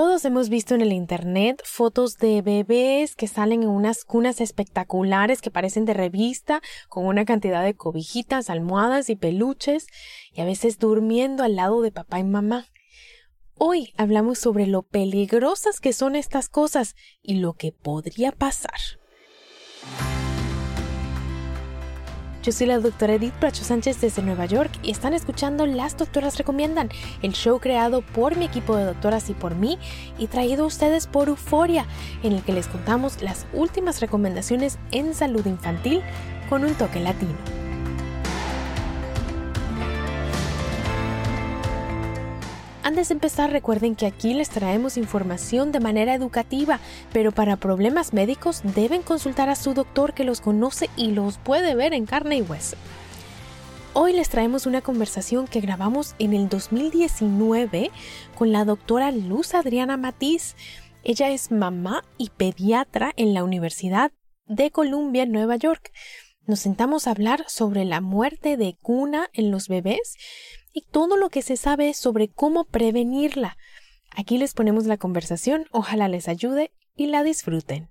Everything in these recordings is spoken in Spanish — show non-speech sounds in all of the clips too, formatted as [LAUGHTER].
Todos hemos visto en el Internet fotos de bebés que salen en unas cunas espectaculares que parecen de revista, con una cantidad de cobijitas, almohadas y peluches, y a veces durmiendo al lado de papá y mamá. Hoy hablamos sobre lo peligrosas que son estas cosas y lo que podría pasar. Yo soy la doctora Edith Bracho Sánchez desde Nueva York y están escuchando Las Doctoras Recomiendan, el show creado por mi equipo de doctoras y por mí y traído a ustedes por Euforia, en el que les contamos las últimas recomendaciones en salud infantil con un toque latino. Antes de empezar, recuerden que aquí les traemos información de manera educativa, pero para problemas médicos deben consultar a su doctor que los conoce y los puede ver en carne y hueso. Hoy les traemos una conversación que grabamos en el 2019 con la doctora Luz Adriana Matiz. Ella es mamá y pediatra en la Universidad de Columbia Nueva York. Nos sentamos a hablar sobre la muerte de cuna en los bebés y todo lo que se sabe sobre cómo prevenirla. Aquí les ponemos la conversación, ojalá les ayude y la disfruten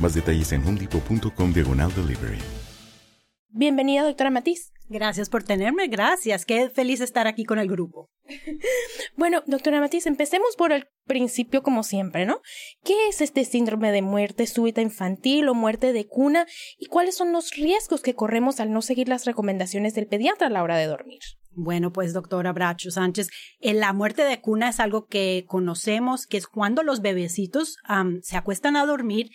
Más detalles en homedepot.com diagonal delivery. Bienvenida, doctora Matiz. Gracias por tenerme, gracias. Qué feliz estar aquí con el grupo. [LAUGHS] bueno, doctora Matiz, empecemos por el principio como siempre, ¿no? ¿Qué es este síndrome de muerte súbita infantil o muerte de cuna y cuáles son los riesgos que corremos al no seguir las recomendaciones del pediatra a la hora de dormir? Bueno, pues doctora Bracho Sánchez, eh, la muerte de cuna es algo que conocemos, que es cuando los bebecitos se acuestan a dormir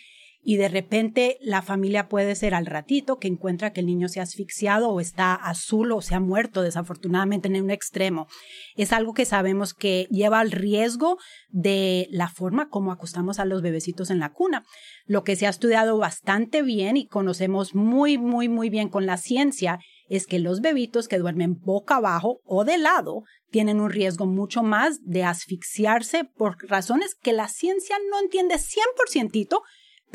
y de repente la familia puede ser al ratito que encuentra que el niño se ha asfixiado o está azul o se ha muerto desafortunadamente en un extremo. Es algo que sabemos que lleva al riesgo de la forma como acostamos a los bebecitos en la cuna. Lo que se ha estudiado bastante bien y conocemos muy, muy, muy bien con la ciencia es que los bebitos que duermen boca abajo o de lado tienen un riesgo mucho más de asfixiarse por razones que la ciencia no entiende 100%,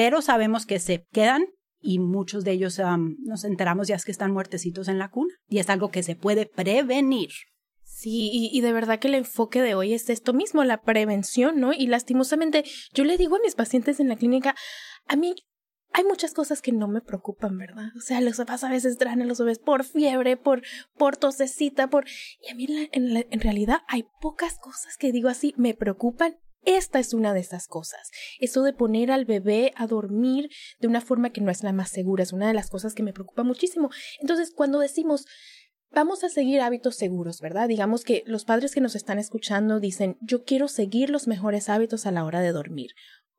pero sabemos que se quedan y muchos de ellos nos enteramos ya es que están muertecitos en la cuna y es algo que se puede prevenir. Sí, y, de verdad que el enfoque de hoy es esto mismo, la prevención, ¿no? Y lastimosamente yo le digo a mis pacientes en la clínica, a mí hay muchas cosas que no me preocupan, ¿verdad? O sea, los papás a veces traen a los bebés por fiebre, por, por tosecita, por... Y a mí en realidad hay pocas cosas que digo así, me preocupan esta es una de esas cosas. Eso de poner al bebé a dormir de una forma que no es la más segura es una de las cosas que me preocupa muchísimo. Entonces, cuando decimos vamos a seguir hábitos seguros, ¿verdad? Digamos que los padres que nos están escuchando dicen, yo quiero seguir los mejores hábitos a la hora de dormir.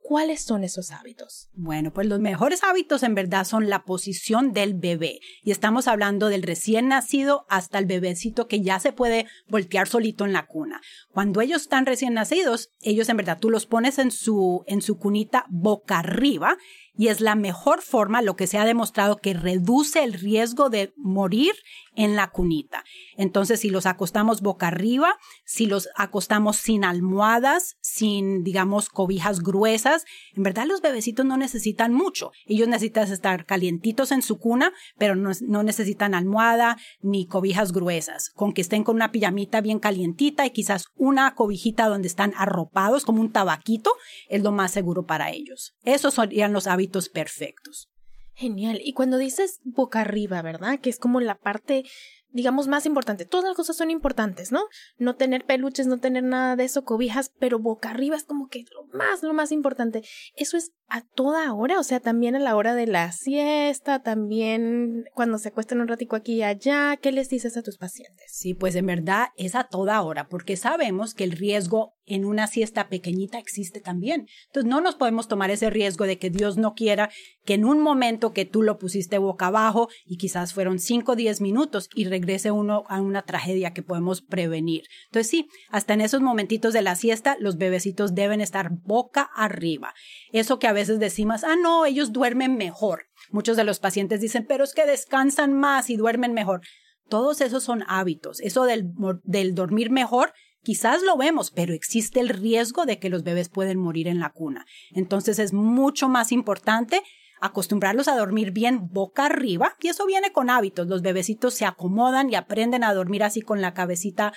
¿Cuáles son esos hábitos? Bueno, pues los mejores hábitos en verdad son la posición del bebé. Y estamos hablando del recién nacido hasta el bebecito que ya se puede voltear solito en la cuna. Cuando ellos están recién nacidos, ellos en verdad tú los pones en su, en su cunita boca arriba y es la mejor forma, lo que se ha demostrado que reduce el riesgo de morir en la cunita. Entonces, si los acostamos boca arriba, si los acostamos sin almohadas, sin, digamos, cobijas gruesas, en verdad los bebecitos no necesitan mucho. Ellos necesitan estar calientitos en su cuna, pero no, no necesitan almohada ni cobijas gruesas. Con que estén con una pijamita bien calientita y quizás una cobijita donde están arropados como un tabaquito, es lo más seguro para ellos. Esos serían los hábitos perfectos. Genial. Y cuando dices boca arriba, ¿verdad? Que es como la parte digamos, más importante. Todas las cosas son importantes, ¿no? No tener peluches, no tener nada de eso, cobijas, pero boca arriba es como que lo más, lo más importante. Eso es a toda hora, o sea, también a la hora de la siesta, también cuando se acuestan un ratico aquí y allá. ¿Qué les dices a tus pacientes? Sí, pues en verdad es a toda hora, porque sabemos que el riesgo en una siesta pequeñita existe también. Entonces no nos podemos tomar ese riesgo de que Dios no quiera que en un momento que tú lo pusiste boca abajo y quizás fueron 5 o 10 minutos y regrese uno a una tragedia que podemos prevenir. Entonces sí, hasta en esos momentitos de la siesta los bebecitos deben estar boca arriba. Eso que a veces decimos, ah, no, ellos duermen mejor. Muchos de los pacientes dicen, pero es que descansan más y duermen mejor. Todos esos son hábitos. Eso del, del dormir mejor Quizás lo vemos, pero existe el riesgo de que los bebés pueden morir en la cuna. Entonces es mucho más importante acostumbrarlos a dormir bien boca arriba, y eso viene con hábitos. Los bebecitos se acomodan y aprenden a dormir así con la cabecita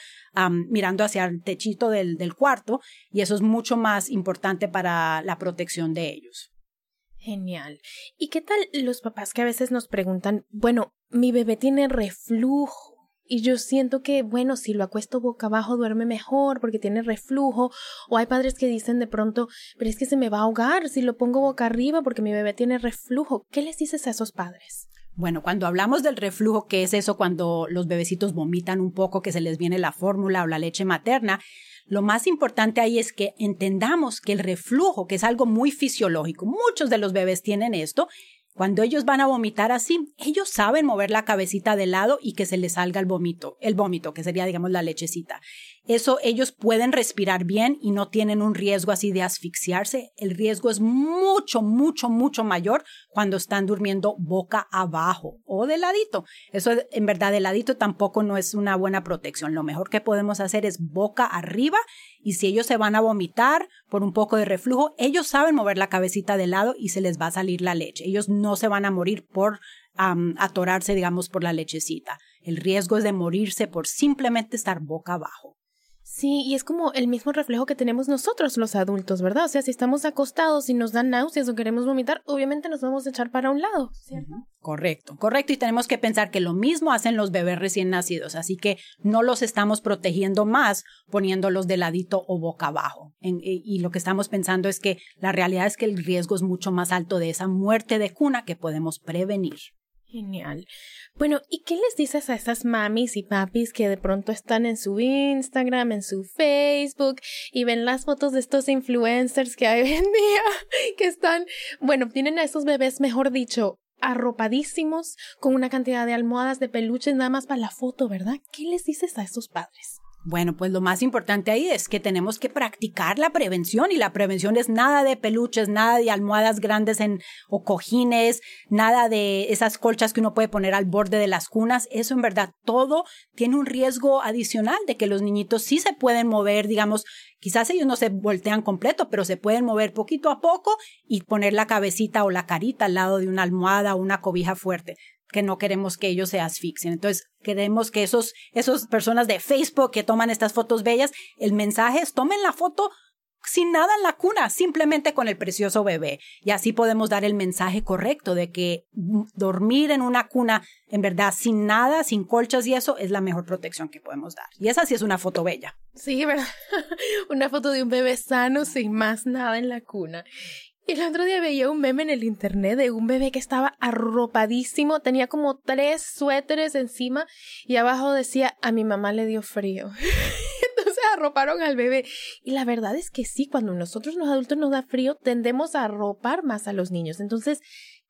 mirando hacia el techito del, del cuarto, y eso es mucho más importante para la protección de ellos. Genial. ¿Y qué tal los papás que a veces nos preguntan, bueno, mi bebé tiene reflujo? Y yo siento que, bueno, si lo acuesto boca abajo duerme mejor porque tiene reflujo. O hay padres que dicen de pronto, pero es que se me va a ahogar si lo pongo boca arriba porque mi bebé tiene reflujo. ¿Qué les dices a esos padres? Bueno, cuando hablamos del reflujo, que es eso cuando los bebecitos vomitan un poco, que se les viene la fórmula o la leche materna, lo más importante ahí es que entendamos que el reflujo, que es algo muy fisiológico, muchos de los bebés tienen esto, cuando ellos van a vomitar así, ellos saben mover la cabecita de lado y que se les salga el vómito, el vómito, que sería, digamos, la lechecita. Eso ellos pueden respirar bien y no tienen un riesgo así de asfixiarse. El riesgo es mucho, mucho, mucho mayor cuando están durmiendo boca abajo o de ladito. Eso en verdad de ladito tampoco no es una buena protección. Lo mejor que podemos hacer es boca arriba y si ellos se van a vomitar por un poco de reflujo, ellos saben mover la cabecita de lado y se les va a salir la leche. Ellos no se van a morir por atorarse, digamos, por la lechecita. El riesgo es de morirse por simplemente estar boca abajo. Sí, y es como el mismo reflejo que tenemos nosotros los adultos, ¿verdad? O sea, si estamos acostados y nos dan náuseas o queremos vomitar, obviamente nos vamos a echar para un lado, ¿cierto? Correcto, correcto. Y tenemos que pensar que lo mismo hacen los bebés recién nacidos, así que no los estamos protegiendo más poniéndolos de ladito o boca abajo. y lo que estamos pensando es que la realidad es que el riesgo es mucho más alto de esa muerte de cuna que podemos prevenir. Genial. Bueno, ¿y qué les dices a esas mamis y papis que de pronto están en su Instagram, en su Facebook y ven las fotos de estos influencers que hay [LAUGHS] hoy en día, que están, bueno, tienen a esos bebés, mejor dicho, arropadísimos, con una cantidad de almohadas, de peluches, nada más para la foto, ¿verdad? ¿Qué les dices a esos padres? Bueno, pues lo más importante ahí es que tenemos que practicar la prevención y la prevención es nada de peluches, nada de almohadas grandes en, o cojines, nada de esas colchas que uno puede poner al borde de las cunas. Eso en verdad todo tiene un riesgo adicional de que los niñitos sí se pueden mover, digamos, quizás ellos no se voltean completo, pero se pueden mover poquito a poco y poner la cabecita o la carita al lado de una almohada o una cobija fuerte que no queremos que ellos se asfixien. Entonces, queremos que esos, esas personas de Facebook que toman estas fotos bellas, el mensaje es tomen la foto sin nada en la cuna, simplemente con el precioso bebé. Y así podemos dar el mensaje correcto de que dormir en una cuna, en verdad, sin nada, sin colchas y eso, es la mejor protección que podemos dar. Y esa sí es una foto bella. Sí, ¿verdad? [LAUGHS] una foto de un bebé sano, sin más nada en la cuna. El otro día veía un meme en el internet de un bebé que estaba arropadísimo, tenía como tres suéteres encima y abajo decía, a mi mamá le dio frío. [LAUGHS] Entonces arroparon al bebé. Y la verdad es que sí, cuando nosotros los adultos nos da frío, tendemos a arropar más a los niños. Entonces,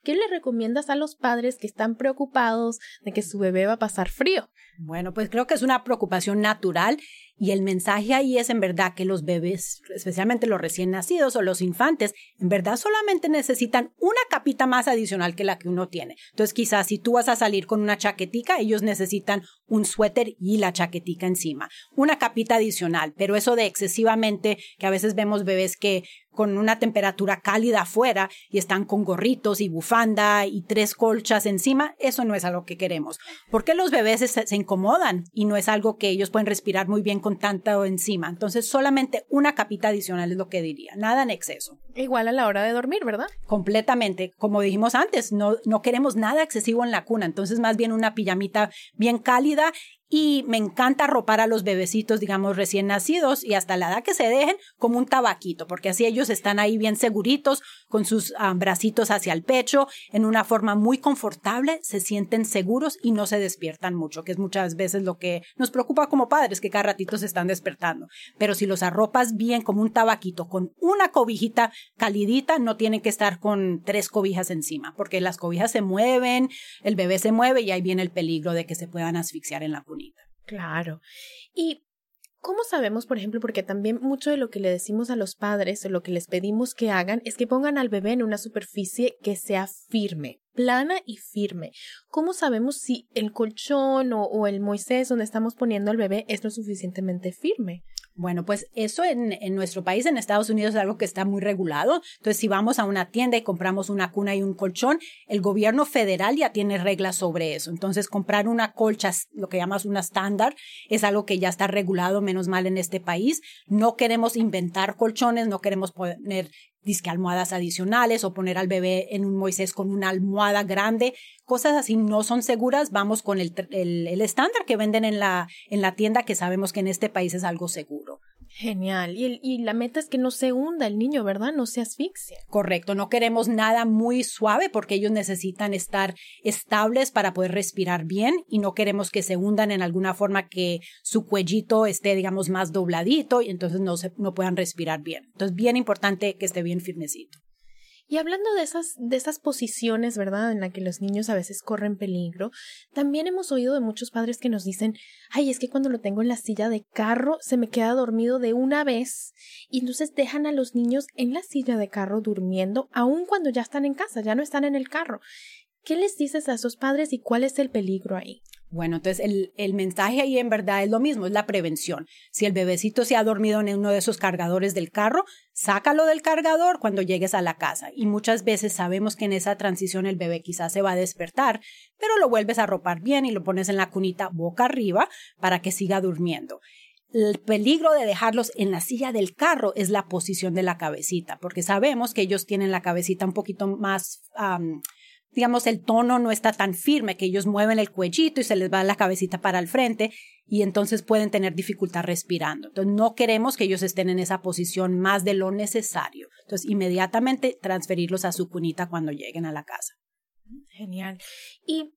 ¿qué le recomiendas a los padres que están preocupados de que su bebé va a pasar frío? Bueno, pues creo que es una preocupación natural Y el mensaje ahí es en verdad que los bebés, especialmente los recién nacidos o los infantes, en verdad solamente necesitan una capita más adicional que la que uno tiene. Entonces quizás si tú vas a salir con una chaquetica, ellos necesitan un suéter y la chaquetica encima. Una capita adicional, pero eso de excesivamente, que a veces vemos bebés que con una temperatura cálida afuera y están con gorritos y bufanda y tres colchas encima, eso no es algo que queremos. Porque los bebés se, incomodan y no es algo que ellos pueden respirar muy bien con tanto encima. Entonces, solamente una capita adicional es lo que diría, nada en exceso. Igual a la hora de dormir, ¿verdad? Completamente. Como dijimos antes, no, no queremos nada excesivo en la cuna, entonces más bien una pijamita bien cálida y me encanta ropar a los bebecitos, digamos, recién nacidos y hasta la edad que se dejen como un tabaquito, porque así ellos están ahí bien seguritos, con sus ah, bracitos hacia el pecho, en una forma muy confortable, se sienten seguros y no se despiertan mucho, que es muchas veces lo que nos preocupa como padres, que cada ratito se están despertando. Pero si los arropas bien como un tabaquito, con una cobijita calidita, no tienen que estar con tres cobijas encima, porque las cobijas se mueven, el bebé se mueve y ahí viene el peligro de que se puedan asfixiar en la cuna. Claro. Y ¿Cómo sabemos, por ejemplo, porque también mucho de lo que le decimos a los padres o lo que les pedimos que hagan es que pongan al bebé en una superficie que sea firme, plana y firme. ¿Cómo sabemos si el colchón o, o el Moisés donde estamos poniendo al bebé es lo suficientemente firme? Bueno, pues eso en, en, nuestro país, en Estados Unidos, es algo que está muy regulado. Entonces, si vamos a una tienda y compramos una cuna y un colchón, el gobierno federal ya tiene reglas sobre eso. Entonces, comprar una colcha, lo que llamas una estándar, es algo que ya está regulado, menos mal en este país. No queremos inventar colchones, no queremos poner disque almohadas adicionales o poner al bebé en un Moisés con una almohada grande. Cosas así no son seguras. Vamos con el, el, estándar que venden en la, en la tienda que sabemos que en este país es algo seguro. Genial. Y, y, la meta es que no se hunda el niño, ¿verdad? No se asfixie. Correcto. No queremos nada muy suave porque ellos necesitan estar estables para poder respirar bien y no queremos que se hundan en alguna forma que su cuellito esté, digamos, más dobladito y entonces no, se, no puedan respirar bien. Entonces, bien importante que esté bien firmecito. Y hablando de esas, de esas posiciones, ¿verdad?, en la que los niños a veces corren peligro, también hemos oído de muchos padres que nos dicen, ay, es que cuando lo tengo en la silla de carro se me queda dormido de una vez, y entonces dejan a los niños en la silla de carro durmiendo, aun cuando ya están en casa, ya no están en el carro. ¿Qué les dices a esos padres y cuál es el peligro ahí? Bueno, entonces el, el, mensaje ahí en verdad es lo mismo, es la prevención. Si el bebecito se ha dormido en uno de esos cargadores del carro, sácalo del cargador cuando llegues a la casa. Y muchas veces sabemos que en esa transición el bebé quizás se va a despertar, pero lo vuelves a arropar bien y lo pones en la cunita boca arriba para que siga durmiendo. El peligro de dejarlos en la silla del carro es la posición de la cabecita, porque sabemos que ellos tienen la cabecita un poquito más digamos, el tono no está tan firme, que ellos mueven el cuellito y se les va la cabecita para el frente y entonces pueden tener dificultad respirando. Entonces, no queremos que ellos estén en esa posición más de lo necesario. Entonces, inmediatamente transferirlos a su cunita cuando lleguen a la casa. Genial. Y